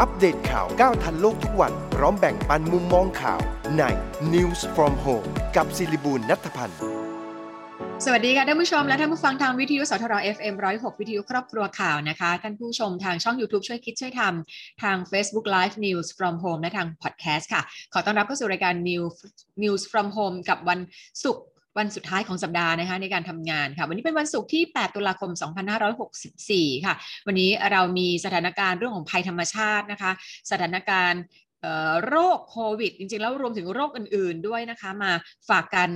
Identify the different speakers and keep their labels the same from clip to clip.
Speaker 1: อัปเดตข่าวก้าวทันโลกทุกวัน พร้อมแบ่งปันมุมมองข่าวใน News from Home กับศิริบูลนัทพันธ์
Speaker 2: สวัสดีค่ะท่านผู้ชมและท่านผู้ฟังทางวิทยุสทร FM 106 วิทยุครอบครัวข่าวนะคะ ท่านผู้ชมทางช่อง YouTube ช่วยคิดช่วยทำทาง Facebook Live News from Home และทาง Podcast ค่ะ ขอต้อนรับเข้าสู่รายการ News News from Home กับวันศุกร์ วันสุดท้ายของสัปดาห์นะคะในการทำงานค่ะ วันนี้เป็นวันศุกร์ที่ 8 ตุลาคม 2564 ค่ะ วันนี้เรามีสถานการณ์เรื่องของภัยธรรมชาตินะคะ สถานการณ์โรคโควิด จริงๆ แล้วรวมถึงโรคอื่นๆด้วยนะคะ มาฝากกัน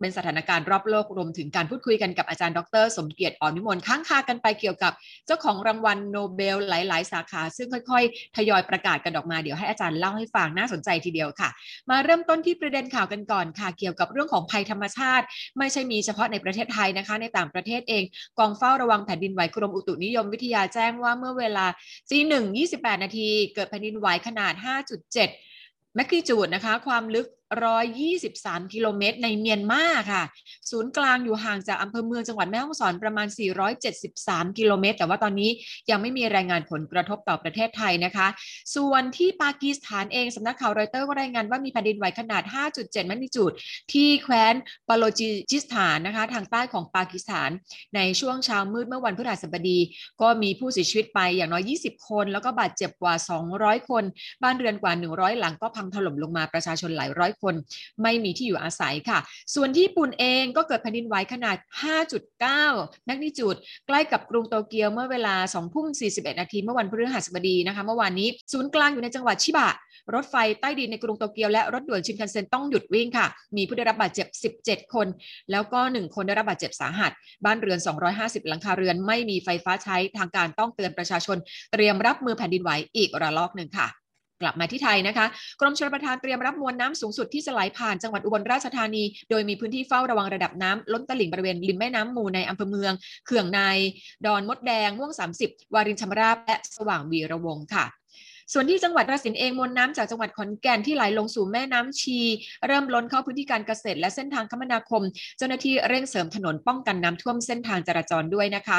Speaker 2: เป็นสถานการณ์รอบโลกรวมถึงการพูดคุยกันกับอาจารย์ดร สมเกียรติอ่อนนิมนต์ค้างคากันไปเกี่ยวกับเจ้าของรางวัลโนเบลหลาย ๆ สาขา ซึ่งค่อย ๆ ทยอยประกาศกันออกมาเดี๋ยวให้อาจารย์เล่าให้ฟังน่าสนใจทีเดียวค่ะ มาเริ่มต้นที่ประเด็นข่าวกันก่อนค่ะ เกี่ยวกับเรื่องของภัยธรรมชาติ ไม่ใช่มีเฉพาะในประเทศไทยนะคะ ในต่างประเทศเอง กองเฝ้าระวังแผ่นดินไหวกรมอุตุนิยมวิทยาแจ้งว่าเมื่อเวลาตีหนึ่งยี่สิบแปดนาทีเกิดแผ่นดินไหวขนาด 5.7แมกนิจูดนะคะ ความลึก 123 กิโลเมตร ในเมียนมาค่ะ ศูนย์กลางอยู่ห่างจากอำเภอเมืองจังหวัดแม่ฮ่องสอนประมาณ 473 กิโลเมตร แต่ว่าตอนนี้ยังไม่มีรายงานผลกระทบต่อประเทศไทยนะคะ ส่วนที่ปากีสถานเองสำนักข่าวรอยเตอร์ก็รายงานว่ามีแผ่นดินไหวขนาด 5.7มกนิจูด ที่แคว้นบาโลจิสถานนะคะทางใต้ของปากีสถาน ในช่วงเช้ามืดเมื่อวันพฤหัสบดี ก็มีผู้เสียชีวิตไปอย่างน้อย 20 คน แล้วก็บาดเจ็บกว่า 200 คน บ้านเรือนกว่า 100 หลังก็พังถล่มลงมาประชาชนหลายร้อยคนไม่มีที่อยู่อาศัยค่ะ ส่วนที่ญี่ปุ่นเองก็เกิดแผ่นดินไหวขนาด 5.9 แมกนิจูด ใกล้กับกรุงโตเกียวเมื่อเวลา2ทุ่ม41 นาทีเมื่อวันพฤหัสบดีนะคะ เมื่อวานนี้ศูนย์กลางอยู่ในจังหวัดชิบะ รถไฟใต้ดินในกรุงโตเกียวและรถด่วนชินคันเซ็นต้องหยุดวิ่งค่ะ มีผู้ได้รับบาดเจ็บ 17 คน แล้วก็ 1 คนได้รับบาดเจ็บสาหัส บ้านเรือน 250 หลังคาเรือนไม่มีไฟฟ้าใช้ทางการต้องเตือนประชาชน เตรียมรับมือแผ่นดินไหวอีกระลอกหนึ่งค่ะ กลับมาที่ไทยนะคะ กรมชลประทานเตรียมรับมวลน้ำสูงสุดที่จะไหลผ่านจังหวัดอุบลราชธานี โดยมีพื้นที่เฝ้าระวังระดับน้ำล้นตลิ่งบริเวณริมแม่น้ำมูในอำเภอเมือง เขื่องใน ดอนมดแดง ม่วง 30 วารินชำราบและสว่างวีระวงค่ะ ส่วนที่จังหวัดราสินเองมวลน้ำจากจังหวัดขอนแก่นที่ไหลลงสู่แม่น้ำชี เริ่มล้นเข้าพื้นที่การเกษตร และเส้นทางคมนาคม เจ้าหน้าที่เร่งเสริมถนนป้องกันน้ำท่วมเส้นทางจราจรด้วยนะคะ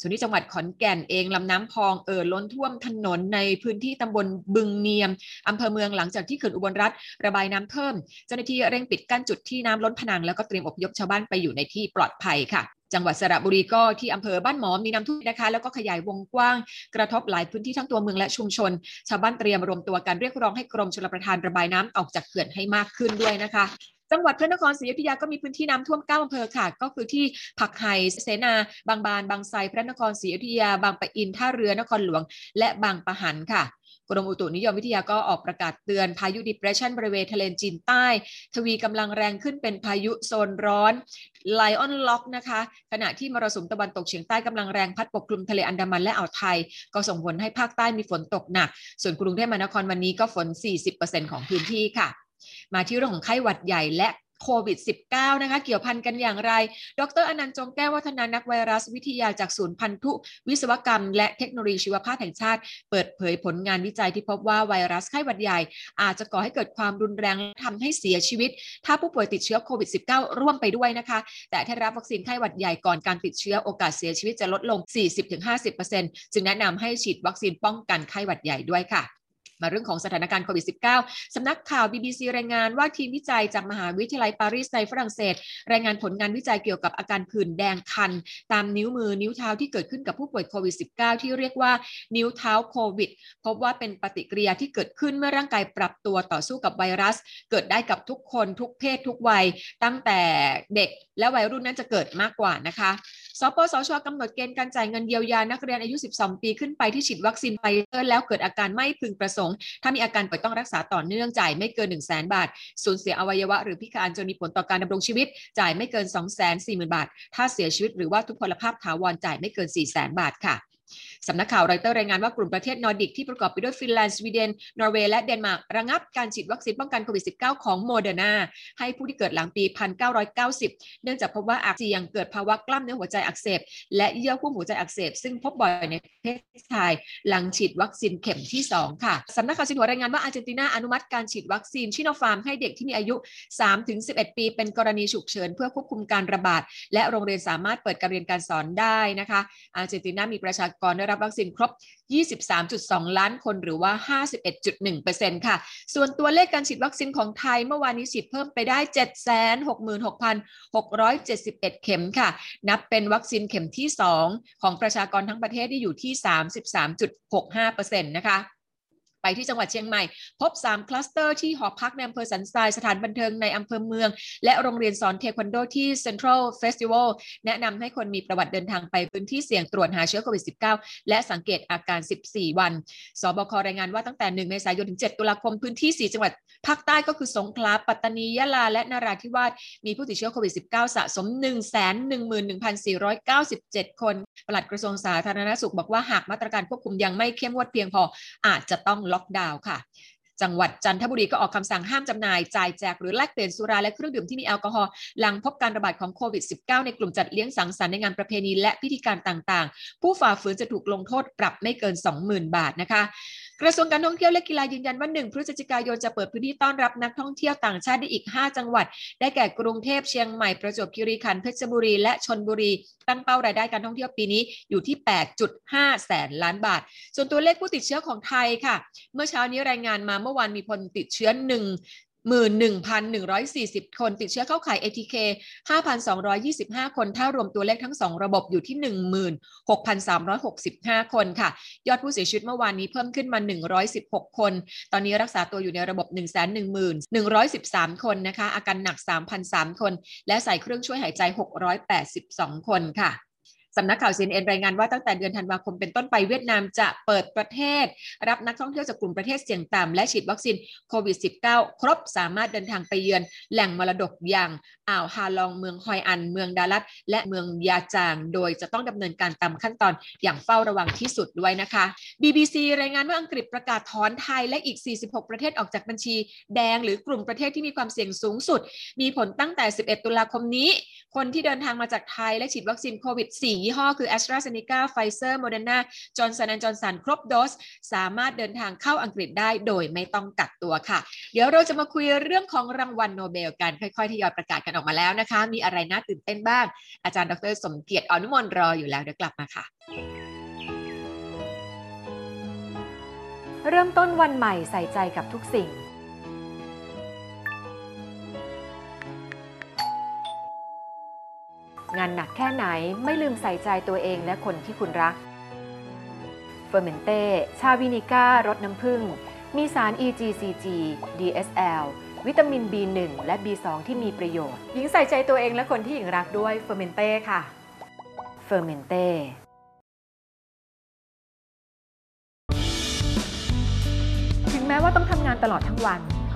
Speaker 2: ส่วนที่จังหวัดขอนแก่นเองลำน้ำพองเอ่อล้นท่วมถนนในพื้นที่ตำบลบึงเนียมอำเภอเมืองหลังจากที่เขื่อนอุบลรัฐระบายน้ำเพิ่ม เจ้าหน้าที่เร่งปิดกั้นจุดที่น้ำล้นผนังแล้วก็เตรียมอพยพชาวบ้านไปอยู่ในที่ปลอดภัยค่ะ จังหวัดสระบุรีก็ที่อำเภอบ้านหมอมีน้ำท่วมนะคะ แล้วก็ขยายวงกว้างกระทบหลายพื้นที่ทั้งตัวเมืองและชุมชน ชาวบ้านเตรียมรวมตัวกันเรียกร้องให้กรมชลประทานระบายน้ำออกจากเขื่อนให้มากขึ้นด้วยนะคะจังหวัดพระนครศรีอยุธยาก็มีพื้นที่น้ำท่วม9อำเภอค่ะ ก็คือที่ผักไห่เสนา บางบาน บางไทรพระนครศรีอยุธยา บางปะอินท่าเรือนครหลวง และบางปะหันค่ะ รมอุตุนิยมวิทยาก็ออกประกาศเตือนพายุดิเพรสชันบริเวณทะเลจีนใต้ ทวีกำลังแรงขึ้นเป็นพายุโซนร้อนไลออนล็อกนะคะขณะที่มรสุมตะวันตกเฉียงใต้กำลังแรงพัดปกคลุมทะเลอันดามันและอ่าวไทย ก็ส่งผลให้ภาคใต้มีฝนตกหนัก ส่วนกรุงเทพมหานครวันนี้ก็ฝน 40%ของพื้นที่ค่ะ มาที่เรื่องของไข้หวัดใหญ่และ โควิด -19 นะคะ เกี่ยวพันกันอย่างไร ดรอนันต์จงแก้ววัฒนานักไวรัสวิทยาจากศูนย์พันธุวิศวกรรม และเทคโนโลยีชีวภาพแห่งชาติ เปิดเผยผลงานวิจัยที่พบว่าไวรัสไข้หวัดใหญ่ อาจจะก่อให้เกิดความรุนแรงทำให้เสียชีวิต ถ้าผู้ป่วยติดเชื้อโควิด -19 ร่วมไปด้วยนะคะ แต่ถ้ารับวัคซีนไข้หวัดใหญ่ก่อนการติดเชื้อโอกาสเสียชีวิตจะลดลง 40-50%จึงแนะนำให้ฉีดวัคซีนป้องกันไข้หวัดใหญ่ด้วยค่ะ มาเรื่องของสถานการณ์โควิด -19 สำนักข่าว BBC รายงานว่าทีมวิจัยจากมหาวิทยาลัยปารีสในฝรั่งเศส รายงานผลงานวิจัยเกี่ยวกับอาการผื่นแดงคัน ตามนิ้วมือนิ้วเท้าที่เกิดขึ้นกับผู้ป่วยโควิด -19 ที่เรียกว่านิ้วเท้าโควิด พบว่าเป็นปฏิกิริยาที่เกิดขึ้นเมื่อร่างกายปรับตัวต่อสู้กับไวรัส เกิดได้กับทุกคนทุกเพศทุกวัย ตั้งแต่เด็กและวัยรุ่นนั้นจะเกิดมากกว่านะคะ สปสชกำหนดเกณฑ์การจ่ายเงินเยียวยานักเรียนอายุ 12 ปีขึ้นไปที่ฉีดวัคซีนไฟเซอร์แล้วเกิดอาการไม่พึงประสงค์ ถ้ามีอาการป่วยต้องรักษาต่อเนื่องจ่ายไม่เกิน 1 0 0 0 0 0 บาท สูญเสียอวัยวะหรือพิการจนมีผลต่อการดำรงชีวิต จ่ายไม่เกิน 2 4 0 0 0 0 บาท ถ้าเสียชีวิตหรือว่าทุพพลภาพถาวรจ่ายไม่เกิน 4 0 0 0 0 0 บาทค่ะ สำนักข่าวรอยเตอร์รายงานว่ากลุ่มประเทศนอร์ดิกที่ประกอบไปด้วยฟินแลนด์สวีเดน นอร์เวย์และเดนมาร์กระงับการฉีดวัคซีนป้องกันโควิด -19 ของโมเดอร์นาให้ผู้ที่เกิดหลังปี 1990 เนื่องจากพบว่าอาจเสี่ยงเกิดภาวะกล้ามเนื้อหัวใจอักเสบ และเยื่อหุ้มหัวใจอักเสบ ซึ่งพบบ่อยในประเทศไทยหลังฉีดวัคซีนเข็มที่ 2 ค่ะสำนักข่าวซินหัวรายงานว่าอาร์เจนตินาอนุมัติการฉีดวัคซีนซิโนฟาร์มให้เด็กที่มีอายุ 3-11 ปี เป็นกรณีฉุกเฉินเพื่อควบคุมการระบาดและโรงเรียนสามารถเปิดการเรียนการสอนได้นะคะอาร์เจนตินามีประชากรได้รับวัคซีนครบ 23.2 ล้านคนหรือว่า 51.1%ค่ะ ส่วนตัวเลขการฉีดวัคซีนของไทยเมื่อวานนี้ฉีดเพิ่มไปได้ 766,671 เข็มค่ะ นับเป็นวัคซีนเข็มที่ 2 ของประชากรทั้งประเทศที่อยู่ที่ 33.65%นะคะ ไปที่จังหวัดเชียงใหม่ พบ 3 คลัสเตอร์ที่หอพักในอำเภอสันทรายสถานบันเทิงในอำเภอเมือง และโรงเรียนสอนเทควันโดที่ Central Festival แนะนำให้คนมีประวัติเดินทางไปพื้นที่เสี่ยงตรวจหาเชื้อโควิด -19 และสังเกตอาการ 14 วัน สบครายงานว่าตั้งแต่ 1 เมษายนถึง 7 ตุลาคมพื้นที่ 4 จังหวัดภาคใต้ก็คือสงขลา ปัตตานี ยะลา และนราธิวาส มีผู้ติดเชื้อโควิด -19 สะสม 111,497 คน ปลัดกระทรวงสาธารณสุขบอกว่าหากมาตรการควบคุมยังไม่เข้มงวดเพียงพออาจจะต้องล็อกดาวน์ค่ะ จังหวัดจันทบุรีก็ออกคำสั่งห้ามจำหน่าย จ่ายแจกหรือแลกเปลี่ยนสุราและเครื่องดื่มที่มีแอลกอฮอล์หลังพบการระบาดของโควิด -19 ในกลุ่มจัดเลี้ยงสังสรรค์ในงานประเพณีและพิธีการต่างๆ ผู้ฝ่าฝืนจะถูกลงโทษปรับไม่เกิน 20,000 บาทนะคะ กระทรวงการท่องเที่ยวและกีฬายืนยันว่า 1 พฤศจิกายนจะเปิดพื้นที่ต้อนรับนักท่องเที่ยวต่างชาติได้อีก 5 จังหวัด ได้แก่กรุงเทพเชียงใหม่ประจวบคีรีขันธ์เพชรบุรี และชนบุรี ตั้งเป้ารายได้การท่องเที่ยวปีนี้อยู่ที่ 8.5 แสนล้านบาท ส่วนตัวเลขผู้ติดเชื้อของไทยค่ะ เมื่อเช้านี้รายงานมาเมื่อวานมีคนติดเชื้อ1 11,140 คนติดเชื้อเข้าข่าย ATK 5,225 คนถ้ารวมตัวเลขทั้ง 2 ระบบอยู่ที่ 16,365 คนค่ะ ยอดผู้เสียชีวิตเมื่อวานนี้เพิ่มขึ้นมา 116 คน ตอนนี้รักษาตัวอยู่ในระบบ 111,113 คนนะคะ อาการหนัก 3,003 คน และใส่เครื่องช่วยหายใจ 682 คนค่ะ สำนักข่าว CNN รายงานว่าตั้งแต่เดือนธันวาคมเป็นต้นไปเวียดนามจะเปิดประเทศ รับนักท่องเที่ยวจากกลุ่มประเทศเสี่ยงต่ำและฉีดวัคซีนโควิด -19 ครบสามารถเดินทางไปเยือนแหล่งมรดกอย่างอ่าวฮาลองเมืองฮอยอัน เมืองดาลัตและเมืองยาจาง โดยจะต้องดำเนินการตามขั้นตอนอย่างเฝ้าระวังที่สุดด้วยนะคะ BBC รายงานว่าอังกฤษประกาศถอนไทยและอีก 46 ประเทศออกจากบัญชี แดงหรือกลุ่มประเทศที่มีความเสี่ยงสูงสุด มีผลตั้งแต่ 11 ตุลาคมนี้ คนที่เดินทางมาจากไทยและฉีดวัคซีนโควิด 4ยี่ห้อคือ AstraZeneca Pfizer Moderna Johnson Johnson ครบโดส สามารถเดินทางเข้าอังกฤษได้โดยไม่ต้องกักตัวค่ะ เดี๋ยวเราจะมาคุยเรื่องของรางวัลโนเบลกัน ค่อยๆทยอยประกาศกันออกมาแล้วนะคะ มีอะไรน่าตื่นเต้นบ้าง อาจารย์ดรสมเกียรติ อ่อนวิมลรออยู่แล้วเดี๋ยวกลับมาค่ะ
Speaker 3: เริ่มต้นวันใหม่ใส่ใจกับทุกสิ่ง งานหนักแค่ไหนไม่ลืมใส่ใจตัวเองและคนที่คุณรักเฟอร์เมนเต้ ชาวินิก้ารสน้ำผึ้งมีสาร EGCG DSL วิตามิน B1 และ B2 ที่มีประโยชน์ หญิงใส่ใจตัวเองและคนที่หญิงรักด้วยเฟอร์เมนเต้ค่ะเฟอร์เมนเต้ถึงแม้ว่าต้องทำงานตลอดทั้งวัน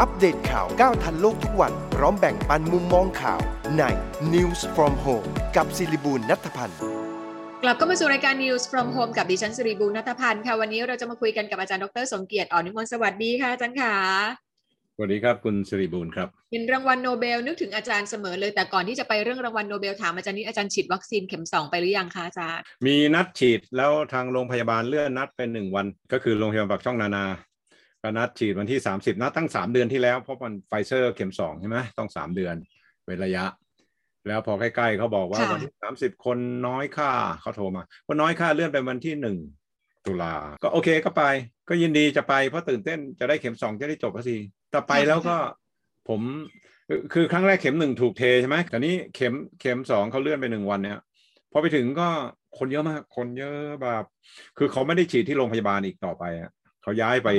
Speaker 1: อัปเดตข่าวก้าวทันโลกทุกวัน พร้อมแบ่งปันมุมมองข่าวใน News from Home กับศิริบูลนัทพันธ์
Speaker 2: กลับเข้ามาสู่รายการ News from Home กับดิฉันสิริบูรณัฐพันธ์ค่ะวันนี้เราจะมาคุยกันกับอาจารย์ดรสมเกียรติอ่อนนิมนต์สวัสดีค่ะอาจารย์ค่ะ
Speaker 4: สวัสดีครับคุณสิริบูลครับ
Speaker 2: เห็นรางวัลโนเบลนึกถึงอาจารย์เสมอเลยแต่ก่อนที่จะไปเรื่องรางวัลโนเบลถามอาจารย์นี้อาจารย์ฉีดวัคซีนเข็มสองไปหรือยังคะอาจารย์
Speaker 4: มีนัดฉีดแล้วทางโรงพยาบาลเลื่อนนัดเป็นหนึ่งวัน ก็คือโรงพยาบาลปากช่องนานา ก็นัดฉีดวันที่ 30นัดตั้ง 3 เดือนที่แล้ว เพราะมันไฟเซอร์เข็มสองใช่ไหมต้อง 3 เดือนเป็นระยะ แล้วพอใกล้ๆเขาบอกว่า
Speaker 2: ค่ะ
Speaker 4: วันที่ 30 คนน้อยค่าเขาโทรมาว่าน้อยค่าเลื่อนไปวันที่ 1 ตุลา ก็โอเคก็ไป ก็ยินดีจะไปเพราะตื่นเต้นจะได้เข็มสองจะได้จบสักทีแต่ไปแล้วก็ผมคือคือครั้งแรกเข็มหนึ่งถูกเทใช่ไหมแต่นี้เข็มเข็มสองเขาเลื่อนไปหนึ่งวันเนี่ยพอไปถึงก็คนเยอะมาก คนเยอะแบบ คือเขาไม่ได้ฉีดที่โรงพยาบาลอีกต่อไปอะ เขาย้ายไป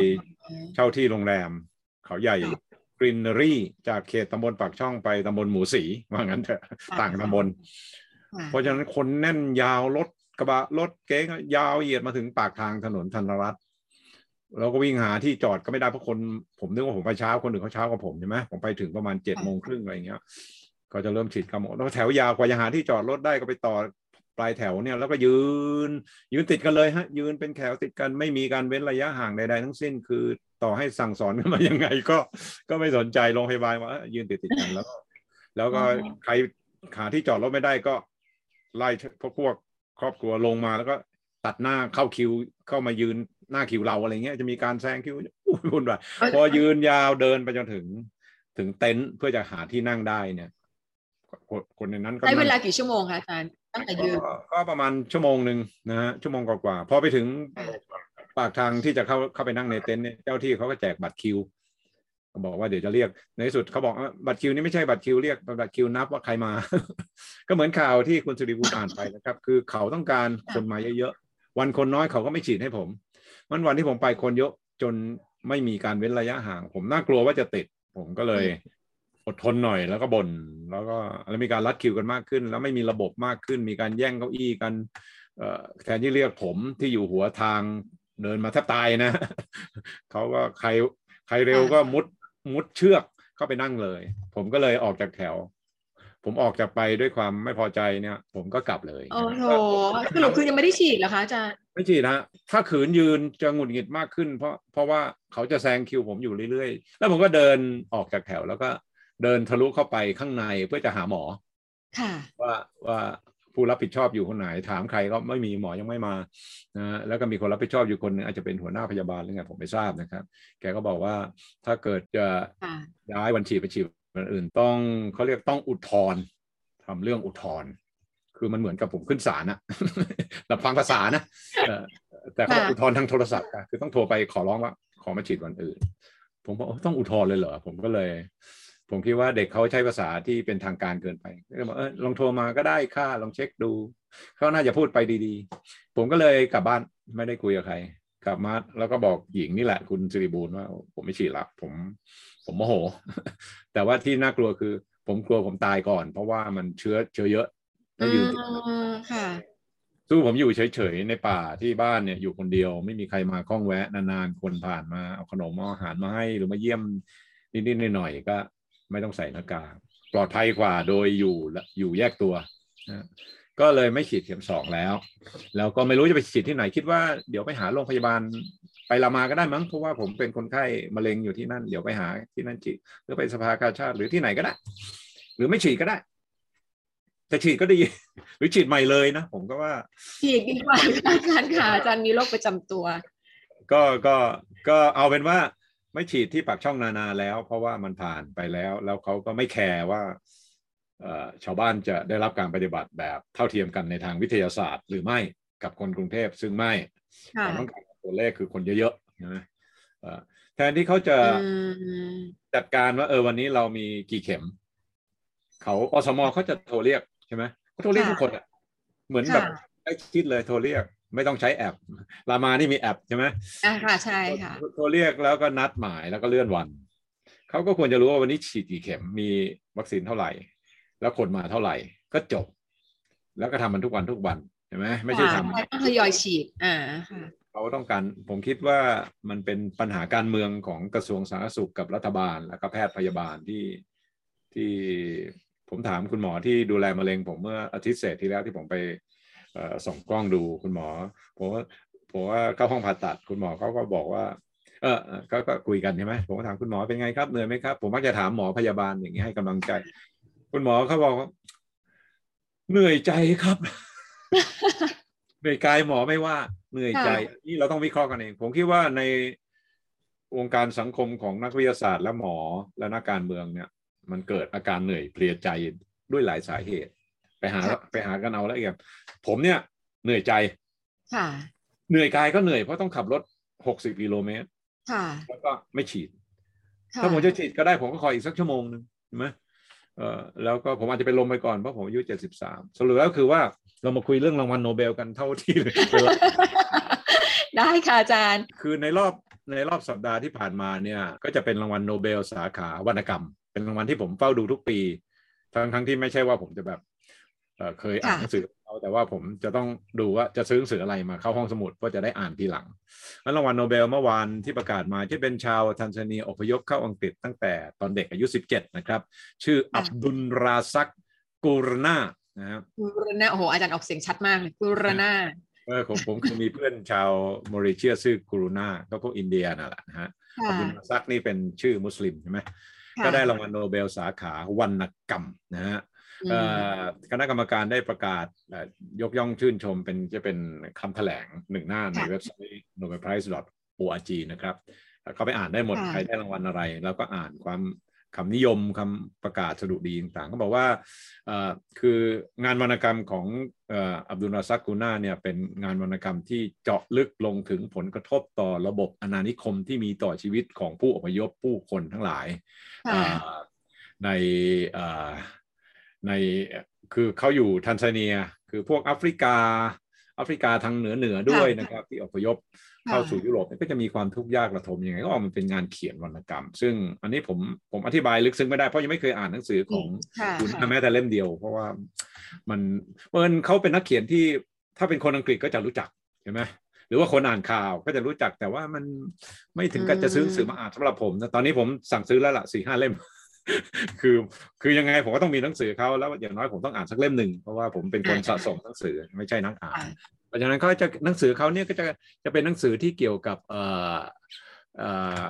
Speaker 4: เช่าที่โรงแรม เขาใหญ่กรีนเนอรี่จากเขตตำบลปากช่องไปตำบลหมูสีว่างั้นเถอะต่างตำบล
Speaker 2: ค่ะ
Speaker 4: เพราะฉะนั้นคนแน่นยาวรถกระบะรถเก๋งยาวเหยียดมาถึงปากทางถนนธนรัตน์เราก็วิ่งหาที่จอดก็ไม่ได้เพราะคนผมนึกว่าผมไปเช้าคนอื่นเขาเช้ากว่าผมใช่ไหมผมไปถึงประมาณเจ็ดโมงครึ่งอะไรอย่างเงี้ย ก็จะเริ่มฉีดกระหมอแล้วแถวยาวกว่าจะหาที่จอดรถได้ก็ไปต่อ ปลายแถวเนี่ยแล้วก็ยืน ยืนติดกันเลยฮะ ยืนเป็นแถวติดกันไม่มีการเว้นระยะห่างใดๆทั้งสิ้น คือต่อให้สั่งสอนกันมายังไงก็ก็ไม่สนใจโรงพยาบาลว่าเอ้ยยืนติดติดๆกันแล้วก็แล้วก็ใครหาที่จอดรถไม่ได้ก็ ไล่พวกพวกครอบครัวลงมาแล้วก็ตัดหน้าเข้าคิวเข้ามายืนหน้าคิวเราอะไรเงี้ยจะมีการแซงคิวอุ้ยวุ่นวายพอยืนยาวเดินไปจนถึง ถึงเต็นท์เพื่อจะหาที่นั่งได้เนี่ยคนคนในนั้นก็
Speaker 2: ใช้เวลา
Speaker 4: นั่ง
Speaker 2: กี่ชั่วโมงคะอาจารย์ ตั้งแต่ยืน
Speaker 4: ก็ก็ประมาณชั่วโมงหนึ่งนะฮะชั่วโมงกว่าๆพอไปถึงปากทางที่จะเข้าเข้าไปนั่งในเต็นท์เนี่ยเจ้าที่เขาก็แจกบัตรคิวเขาบอกว่าเดี๋ยวจะเรียกในที่สุดเขาบอกว่าบัตรคิวนี่ไม่ใช่บัตรคิวเรียกเป็นบัตรคิวนับว่าใครมา ก็เหมือนข่าวที่คุณสุริบูลอ่านไปนะครับ คือเขาต้องการคนมาเยอะๆวันคนน้อยเขาก็ไม่ฉีดให้ผมมันวันที่ผมไปคนเยอะจนไม่มีการเว้นระยะห่าง ผมน่ากลัวว่าจะติด ผมก็เลย อดทนหน่อยแล้วก็บน่นแล้วก็แล้วมีการรัดคิวกันมากขึ้น แล้วไม่มีระบบมากขึ้น มีการแย่งเก้าอี้กันเอ่อแทนที่เรียกผมที่อยู่หัวทางเดินมาแทบตายนะเขาก็ใครใครเร็วก็มุดมุดเชือกเข้าไปนั่งเลย ผมก็เลยออกจากแถว ผมออกจากไปด้วยความไม่พอใจเนี่ย ผมก็กลับเลย
Speaker 2: โอ้โหสรุปคือยังไม่ได้ฉีดเหรอคะอาจารย์
Speaker 4: ไม่ฉีดนะถ้าขืนยืนจะหงุดหงิดมากขึ้น เพราะเพราะว่าเขาจะแซงคิวผมอยู่เรื่อยๆ แล้วผมก็เดินออกจากแถวแล้วก็ เดินทะลุเข้าไปข้างในเพื่อจะหาหมอ
Speaker 2: ค่ะ
Speaker 4: ว่าว่าผู้รับผิดชอบอยู่คนไหนถามใครก็ไม่มีหมอยังไม่มานะแล้วก็มีคนรับผิดชอบอยู่คนหนึงอาจจะเป็นหัวหน้าพยาบาลหรือไงผมไม่ทราบนะครับ แกก็บอกว่าถ้าเกิดจะ
Speaker 2: ค่ะ
Speaker 4: ย้ายวันฉีดไปฉีดวันอื่นต้องเขาเรียกต้องอุทธรณ์ทำเรื่องอุทธรณ์คือมันเหมือนกับผมขึ้นศาลนะรับฟังภาษานะเออแต่เขาบอก
Speaker 2: ค่ะ
Speaker 4: อุทธรณ์ทางโทรศัพท์อะคือต้องโทรไปขอร้องว่าขอมาฉีดวันอื่น ผมบอกโอ้ต้องอุทธรณ์เลยเหรอผมก็เลย ผมคิดว่าเด็กเขาใช้ภาษาที่เป็นทางการเกินไปก็เลยบอกเออลองโทรมาก็ได้ค่ะลองเช็คดู เขาน่าจะพูดไปดีๆ ผมก็เลยกลับบ้านไม่ได้คุยกับใครกลับมาแล้วก็บอกหญิงนี่แหละคุณสิริบูลว่า ผมไม่ฉีดละผมผมโมโห แต่ว่าที่น่ากลัวคือ ผมกลัวผมตายก่อน เพราะว่ามันเชื้อเชื้อเยอะถ้ายืนติด
Speaker 2: อืมค่ะ
Speaker 4: สู้ผมอยู่เฉยๆในป่าที่บ้านเนี่ยอยู่คนเดียว ไม่มีใครมาคล้องแวะนานๆคนผ่านมาเอาขนมเอาอาหารมาให้หรือมาเยี่ยมนิดๆหน่อยๆก็ ไม่ต้องใส่หน้ากากปลอดภัยกว่าโดยอยู่และอยู่แยกตัวนะก็เลยไม่ฉีดเข็มสองแล้ว แล้วก็ไม่รู้จะไปฉีดที่ไหนคิดว่าเดี๋ยวไปหาโรงพยาบาลไปรามาก็ได้มั้งเพราะว่าผมเป็นคนไข้มะเร็งอยู่ที่นั่นเดี๋ยวไปหาที่นั่นฉีดหรือไปสภากาชาติหรือที่ไหนก็ได้ หรือไม่ฉีดก็ได้แต่ฉีดก็ดีหรือฉีดใหม่เลยนะผมก็ว่า
Speaker 2: ฉีดดีกว่าค่ะอาจารย์ค่ะอาจารย์มีโรคประจำตัว
Speaker 4: ก็ก็ก็เอาเป็นว่า ไม่ฉีดที่ปากช่องนานาแล้ว เพราะว่ามันผ่านไปแล้ว แล้วเขาก็ไม่แคร์ว่าเอ่อชาวบ้านจะได้รับการปฏิบัติแบบเท่าเทียมกันในทางวิทยาศาสตร์ หรือไม่กับคนกรุงเทพซึ่งไม่
Speaker 2: ค่ะ
Speaker 4: ความต้องการของตัวเลขคือคนเยอะๆนะเอ่อแทนที่เขาจะ
Speaker 2: อืม
Speaker 4: จัดการว่าเออวันนี้เรามีกี่เข็มเขาอสมเขาจะโทรเรียกใช่ไหมเขาโทรเรียกทุกคนอะเหมือนแบบ
Speaker 2: ค่ะ
Speaker 4: ใกล้ชิดเลยโทรเรียก ไม่ต้องใช้แอปรามานี่มีแอปใช่ไหม
Speaker 2: อ่าค่ะใช่ค่ะ
Speaker 4: โทรเรียกแล้วก็นัดหมายแล้วก็เลื่อนวันเขาก็ควรจะรู้ว่าวันนี้ฉีดกี่เข็มมีวัคซีนเท่าไหร่ แล้วคนมาเท่าไหร่ก็จบ แล้วก็ทำมันทุกวันทุกวันใช่ไหมไม่ใช่ทำ
Speaker 2: ค่ะต้องทยอยฉีดอ่าค่ะ
Speaker 4: เขาต้องการผมคิดว่ามันเป็นปัญหาการเมืองของกระทรวงสาธารณสุขกับรัฐบาล แล้วก็แพทย์พยาบาลที่ที่ผมถามคุณหมอที่ดูแลมะเร็งผมเมื่ออาทิตย์เศษที่แล้วที่ผมไปเอ่อ ส่องกล้องดูคุณหมอผมว่าผมว่าเข้าห้องผ่าตัดคุณหมอเขาก็บอกว่าเออเออก็ก็คุยกันใช่ไหมผมก็ถามคุณหมอเป็นไงครับเหนื่อยไหมครับ ผมมักจะถามหมอพยาบาลอย่างนี้ให้กำลังใจ คุณหมอเขาบอกว่าเหนื่อยใจครับเหนื่อยกายหมอไม่ว่าเหนื่อยใจ
Speaker 2: ค่ะ
Speaker 4: นี่เราต้องวิเคราะห์กันเอง ผมคิดว่าในวงการสังคมของนักวิทยาศาสตร์และหมอและนักการเมืองเนี่ย มันเกิดอาการเหนื่อยเพลียใจด้วยหลายสาเหตุ ไปหาไปหากันเอาแล้วเองผมเนี่ยเหนื่อยใจ
Speaker 2: ค่ะ
Speaker 4: เหนื่อยกายก็เหนื่อยเพราะต้องขับรถหกสิบกิโลเมตร
Speaker 2: ค่ะ
Speaker 4: แล้วก็ไม่ฉีด
Speaker 2: ค่
Speaker 4: ถ้าผมจะฉีดก็ได้ผมก็คอยอีกสักชั่วโมงหนึ่งใช่ไหมเออแล้วก็ผมอาจจะไปลงไปก่อนเพราะผมอายุเจ็ดสิบสามสรุปแล้วคือว่าเรามาคุยเรื่องรางวัลโนเบลกันเท่าที่เวลา
Speaker 2: ได้ค่ะอาจารย์
Speaker 4: คือในรอบในรอบสัปดาห์ที่ผ่านมาเนี่ย ก็จะเป็นรางวัลโนเบลสาขาวรรณกรรม เป็นรางวัลที่ผมเฝ้าดูทุกปี ทั้งทั้งที่ไม่ใช่ว่าผมจะแบบ เอ่อเคยอ่าน
Speaker 2: ค่ะ
Speaker 4: หนังสือเขาแต่ว่าผมจะต้องดูว่าจะซื้อหนังสืออะไรมาเข้าห้องสมุดเพื่อจะได้อ่านทีหลังแล้วรางวัลโนเบลเมื่อวานที่ประกาศมาที่เป็นชาวทันซาเนียอพยพเข้าอังกฤษตั้งแต่ตอนเด็กอายุ 17 นะครับ ชื่ออับดุลราซักกูรนานะครับ
Speaker 2: กุรณาโอ้โหอาจารย์ออกเสียงชัดมากเลยกุรณา
Speaker 4: เออผมผมคือมีเพื่อนชาวมอริเชียชื่อกูรูนาก็พวกอินเดียนั่นแหละนะฮะ
Speaker 2: ค่ะ
Speaker 4: อับดุลราซักนี่เป็นชื่อมุสลิมใช่ไหม
Speaker 2: ค่ะ
Speaker 4: ก็ได้รางวัลโนเบลสาขาวรรณกรรมนะฮะ
Speaker 2: อืม
Speaker 4: เอ่อ คณะกรรมการได้ประกาศเอ่อยกย่องชื่นชมเป็นจะเป็นคำแถลงหนึ่งหน้าในเว็บไซต์ nobelprize.org นะครับเขาไปอ่านได้หมด
Speaker 2: ค่ะ
Speaker 4: ใครได้รางวัลอะไร แล้วก็อ่านความคำนิยมคำประกาศสดุดีต่างๆเขาบอกว่าเอ่อคืองานวรรณกรรมของเอ่ออับดุลราซักกูนาเนี่ยเป็นงานวรรณกรรมที่เจาะลึกลงถึงผลกระทบต่อระบบอาณานิคมที่มีต่อชีวิตของผู้อพยพผู้คนทั้งหลาย
Speaker 2: ค่ะ
Speaker 4: อ่าในอ่า ในคือเขาอยู่ทันซาเนีย คือพวกแอฟริกาแอฟริกาทางเหนือเหนือด้วย
Speaker 2: ค่ะ
Speaker 4: นะครับ ที่อพยพเข้า
Speaker 2: ค่ะ
Speaker 4: สู่ยุโรปเนี่ยก็จะมีความทุกข์ยากระทมยังไงก็ออกมาเป็นงานเขียนวรรณกรรม ซึ่งอันนี้ผมผมอธิบายลึกซึ้งไม่ได้เพราะยังไม่เคยอ่านหนังสือของ
Speaker 2: ค่ะ
Speaker 4: คุณ
Speaker 2: ค่ะ
Speaker 4: แม้แต่เล่มเดียว เพราะว่ามันเอิญเขาเป็นนักเขียนที่ถ้าเป็นคนอังกฤษก็จะรู้จักใช่ไหมหรือว่าคนอ่านข่าวก็จะรู้จักแต่ว่ามันไม่ถึงกับจะซื้อหนังสือมาอ่านสำหรับผมนะตอนนี้ผมสั่งซื้อแล้วล่ะสี่ห้าเล่ม คือคือยังไงผมก็ต้องมีหนังสือเขาแล้วอย่างน้อยผมต้องอ่านสักเล่มหนึ่งเพราะว่าผมเป็นคน
Speaker 2: อ่า
Speaker 4: สะสมหนังสือไม่ใช่นักอ่าน
Speaker 2: ค่ะ
Speaker 4: เพราะฉะนั้นเขาจะหนังสือเขาเนี่ยก็จะจะเป็นหนังสือที่เกี่ยวกับเอ่อเอ่อ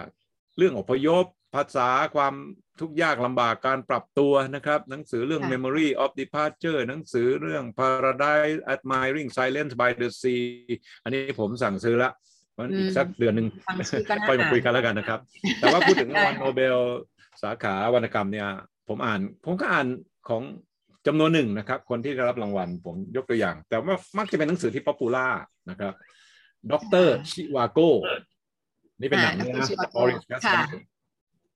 Speaker 4: เรื่องอพยพภาษาความทุกข์ยากลำบากการปรับตัวนะครับหนังสือเรื่อง
Speaker 2: ค่ะ
Speaker 4: Memory of Departure หนังสือเรื่อง Paradise Admiring Silence by the Sea อันนี้ผมสั่งซื้อละมันอีกสักเดือนหนึ่ง
Speaker 2: ฟังชื่อก็น่า
Speaker 4: ค่อยมา
Speaker 2: อ่าน
Speaker 4: คุยกันแล้วกันนะครับ แต่ว่าพูดถึงรางวัล
Speaker 2: ได้
Speaker 4: โนเบล สาขาวรรณกรรมเนี่ยผมอ่าน ผมก็อ่านของจำนวนหนึ่งนะครับ คนที่ได้รับรางวัลผมยกตัวอย่าง แต่ว่ามักจะเป็นหนังสือที่ popular นะครับด็อกเตอร์ชิวาโกนี่เป็นหนัง
Speaker 2: อ่า
Speaker 4: นะ
Speaker 2: Dr. Chivago
Speaker 4: บริส
Speaker 2: ค่ะ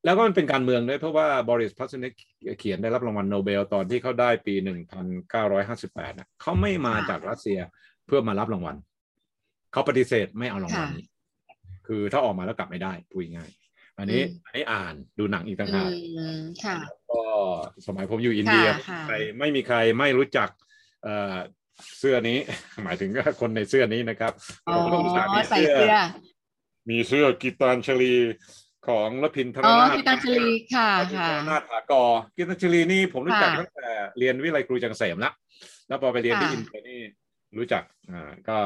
Speaker 4: แล้วก็มันเป็นการเมืองด้วยเพราะว่าบอริสพาสเตอร์แนกเขียนได้รับรางวัลโนเบลตอนที่เขาได้ปี 1958นะเขาไม่มาจากรัสเซียเพื่อมารับรางวัลเขาปฏิเสธไม่เอารางวัลนี้คือถ้าออกมาแล้วกลับไม่ได้พูดง่ายๆ อันนี้
Speaker 2: อืม
Speaker 4: อันนี้อ่านดูหนังอีกต่างหาก
Speaker 2: อืมค่ะ
Speaker 4: ก็สมัยผมอยู่อินเดีย
Speaker 2: ค่ะค่ะ
Speaker 4: ใครไม่มีใครไม่รู้จักเอ่อเสื้อนี้ หมายถึงก็คนในเสื้อนี้นะครับ
Speaker 2: อ๋อ
Speaker 4: เราก็ต้องมี
Speaker 2: ใส่เสื้อ
Speaker 4: มีเสื้อกีตาร์ชลีของรพินทร
Speaker 2: อ๋อ
Speaker 4: นาถ
Speaker 2: กิตังชลีค่ะ
Speaker 4: รพิน
Speaker 2: ค่ะ
Speaker 4: ทรนาถฐากรคีตาญชลีนี่ผมรู้จัก
Speaker 2: ค่ะ
Speaker 4: ตั้งแต่เรียนวิทยาลัยครูจังเกษมแล้วแล้วพอไปเรียนที่
Speaker 2: ค่ะ
Speaker 4: อินเดียนี่รู้จักอ่าก็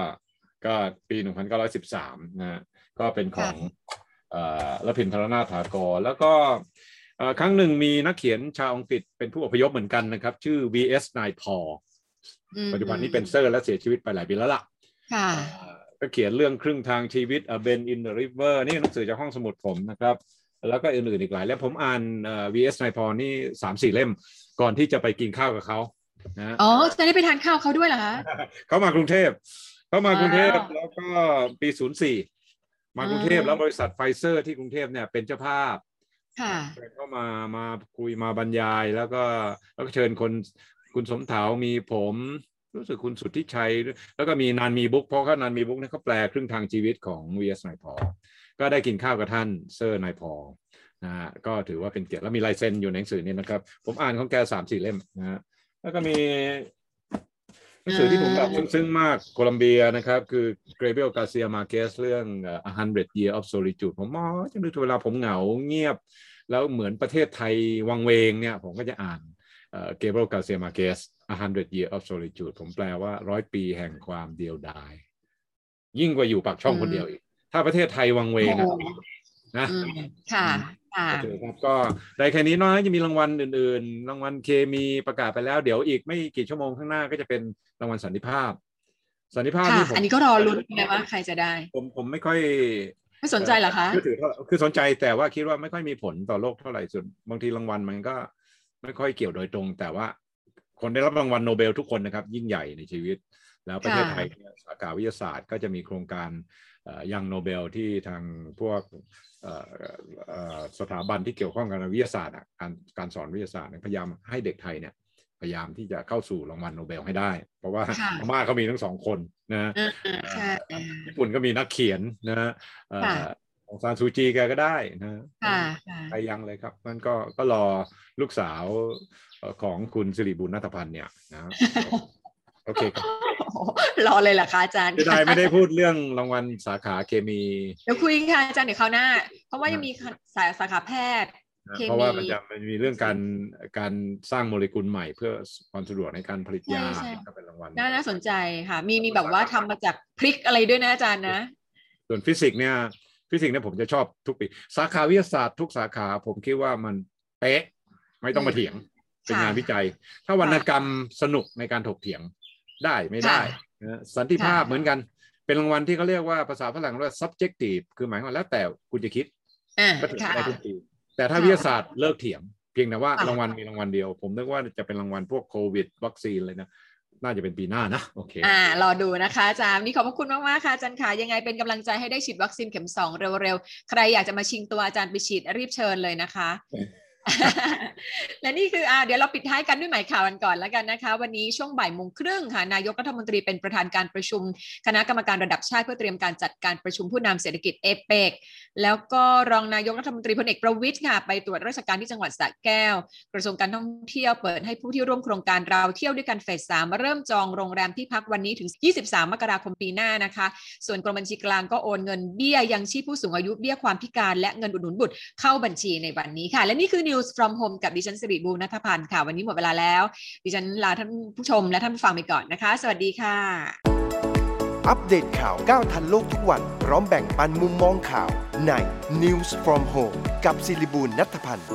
Speaker 4: ก็ปีหนึ่งพันเก้าร้อยสิบสามนะฮะก็เป็นของ เอ่อรพินทรนาถฐากูร แล้วก็เอ่อครั้งหนึ่งมีนักเขียนชาวอังกฤษเป็นผู้อพยพเหมือนกันนะครับ ชื่อ V.S. นายพอล
Speaker 2: อืม
Speaker 4: ปัจจุบันนี้เป็นเซอร์และเสียชีวิตไปหลายปีแล้วล่ะ
Speaker 2: ค่ะ
Speaker 4: เอ่อก็เขียนเรื่องครึ่งทางชีวิต A Bend in the River นี่หนังสือจากห้องสมุดผมนะครับ แล้วก็อื่นๆอีกหลายเล่มผมอ่านเอ่อ V.S. นายพอนี่สามสี่เล่มก่อนที่จะไปกินข้าวกับเขานะ
Speaker 2: อ๋อจะได้ไปทานข้าวเขาด้วยเหรอคะ
Speaker 4: เขามากรุงเทพเขามากรุงเทพ
Speaker 2: ว้าว
Speaker 4: แล้วก็ปีศูนย์สี่ มากรุงเทพ
Speaker 2: อ๋อ
Speaker 4: แล้วบริษัทไฟเซอร์ที่กรุงเทพเนี่ยเป็นเจ้าภาพ
Speaker 2: ค่ะ
Speaker 4: เข้ามามาคุยมาบรรยายแล้วก็แล้วก็เชิญคนคุณสมเถามีผม รู้สึกคุณสุทธิชัย แล้วก็มีนานมีบุ๊กเพราะเขานานมีบุ๊กเนี่ยเขาแปลครึ่งทางชีวิตของ V.S. นายพอลก็ได้กินข้าวกับท่านเซอร์นายพอลนะฮะก็ถือว่าเป็นเกียรติแล้วมีลายเซ็นอยู่ในหนังสือนี้นะครับ ผมอ่านของแกสามสี่เล่มนะฮะแล้วก็มี หนังสือที่ผมแบบซึ้งๆมากโคลัมเบียนะครับ คือเกรเบลกาเซียมาเกสเรื่องเอ่อ A Hundred Year of Solitude ผมมองจังเลยเวลาผมเหงาเงียบ แล้วเหมือนประเทศไทยวังเวงเนี่ย ผมก็จะอ่านเกเบลกาเซียมาเกส A Hundred Year of Solitude ผมแปลว่าร้อยปีแห่งความเดียวดาย ยิ่งกว่าอยู่ปากช่องคนเดียวอีก ถ้าประเทศไทยวังเวงอะ
Speaker 2: โอ้
Speaker 4: นะ
Speaker 2: อืมค่ะค่ะ
Speaker 4: โอเคครับก็ได้แค่นี้เน้อยจะมีรางวัลอื่น ๆ รางวัลเคมีประกาศไปแล้ว เดี๋ยวอีกไม่กี่ชั่วโมงข้างหน้าก็จะเป็นรางวัลสันติภาพ สันติภาพ
Speaker 2: ค่ะ
Speaker 4: นี่ผม
Speaker 2: อันนี้ก็รอลุ้นนะว่าใครจะได้
Speaker 4: ผมผมไม่ค่อย
Speaker 2: ไม่สนใจเหรอคะ
Speaker 4: คือถือเท่าคือสนใจแต่ว่าคิดว่าไม่ค่อยมีผลต่อโลกเท่าไหร่ส่วนบางทีรางวัลมันก็ไม่ค่อยเกี่ยวโดยตรง แต่ว่า คนได้รับรางวัลโนเบลทุกคนนะครับ ยิ่งใหญ่ในชีวิต แล้วประเทศ
Speaker 2: ค่ะ
Speaker 4: ไทยเนี่ยสาขาวิทยาศาสตร์ก็จะมีโครงการ Young โนเบลที่ทางพวกเอ่อเอ่อสถาบันที่เกี่ยวข้องกับวิทยาศาสตร์อะการการสอนวิทยาศาสตร์เนี่ยพยายามให้เด็กไทยเนี่ยพยายามที่จะเข้าสู่รางวัลโนเบลให้ได้ เพราะว่า
Speaker 2: ค่ะ
Speaker 4: พม่าเขามีทั้งสองคนนะ
Speaker 2: อ่าใช่
Speaker 4: ญี่ปุ่นก็มีนักเขียนนะเอ่อ
Speaker 2: ค่ะ
Speaker 4: อองซานซูจีแกก็ได้นะ
Speaker 2: ค่ะค่ะ
Speaker 4: ไปยังเลยครับมันก็ก็รอลูกสาวเอ่อของคุณสิริบุญนัทพันธ์เนี่ยนะโอเคครับ
Speaker 2: โอ้โห รอเลยเหรอคะอาจารย์
Speaker 4: จะได้ไม่ได้พูดเรื่องรางวัลสาขาเคมี
Speaker 2: เดี๋ยวคุยค่ะอาจารย์เดี๋ยวคราวหน้า เพราะว่ายังมีสายสาขาแพทย์
Speaker 4: นะ
Speaker 2: เคมี
Speaker 4: เพราะว่ามันจะมันมีเรื่องการการสร้างโมเลกุลใหม่เพื่อความสะดวกในการผลิตยา
Speaker 2: ใช่ใช่
Speaker 4: ก็เป็นรางวัล
Speaker 2: น่าน่าสนใจค่ะ มีมีแบบว่าทำมาจากพริกอะไรด้วยนะอาจารย์นะ
Speaker 4: ส่วนฟิสิกส์เนี่ยฟิสิกส์เนี่ยผมจะชอบทุกปีสาขาวิทยาศาสตร์ทุกสาขาผมคิดว่ามันเป๊ะ ไม่ต้องมาเถียงเป็นงานวิจัย ถ้าวรรณกรรมสนุกในการถกเถียง ได้ไม่ได้นะสันติภาพ
Speaker 2: ค่ะ
Speaker 4: เหมือนกัน เป็นรางวัลที่เขาเรียกว่าภาษาฝรั่งเรียกว่า subjective คือหมายความว่าแล้วแต่คุณจะคิด
Speaker 2: อ่า
Speaker 4: ก็ถือ
Speaker 2: ค่ะ
Speaker 4: ได้ทุกปีแต่ถ้า
Speaker 2: ค่ะ
Speaker 4: วิทยาศาสตร์เลิกเถียง เพียงแต่ว่า
Speaker 2: ค่ะ
Speaker 4: รางวัลมีรางวัลเดียว ผมนึกว่าจะเป็นรางวัลพวกโควิด วัคซีนเลยนะน่าจะเป็นปีหน้านะโอเค
Speaker 2: อ่ารอดูนะคะอาจารย์นี่ขอบพระคุณมากๆค่ะอาจารย์ค่ะยังไงเป็นกำลังใจให้ได้ฉีดวัคซีนเข็มสองเร็วๆ ใครอยากจะมาชิงตัวอาจารย์ไปฉีดรีบเชิญเลยนะคะ และนี่คืออ่าเดี๋ยวเราปิดท้ายกันด้วยหมายข่าวกันก่อนแล้วกันนะคะ วันนี้ช่วงบ่ายโมงครึ่งค่ะ นายกรัฐมนตรีเป็นประธานการประชุม คณะกรรมการระดับชาติเพื่อเตรียมการจัดการประชุมผู้นำเศรษฐกิจเอเปกแล้วก็รองนายกรัฐมนตรีพลเอกประวิทย์ค่ะไปตรวจราชการที่จังหวัดสระแก้ว กระทรวงการท่องเที่ยวเปิดให้ผู้ที่ร่วมโครงการเราเที่ยวด้วยกันเฟสสามมาเริ่มจองโรงแรมที่พักวันนี้ถึง 23 มกราคมปีหน้านะคะ ส่วนกรมบัญชีกลางก็โอนเงินเบี้ยยังชีพผู้สูงอายุเบี้ยความพิการและเงินอุดหนุนบุตรเข้าบัญชีในวันนี้ค่ะ และนี่คือ News from Home กับดิฉันสิริบูรณัฐพันธ์ค่ะ วันนี้หมดเวลาแล้ว ดิฉันลาท่านผู้ชมและท่านผู้ฟังไปก่อนนะคะ สวัสดีค่ะ
Speaker 1: อัปเดตข่าวก้าวทันโลกทุกวัน พร้อมแบ่งปันมุมมองข่าวใน News from Home กับสิริบูลนัทพันธ์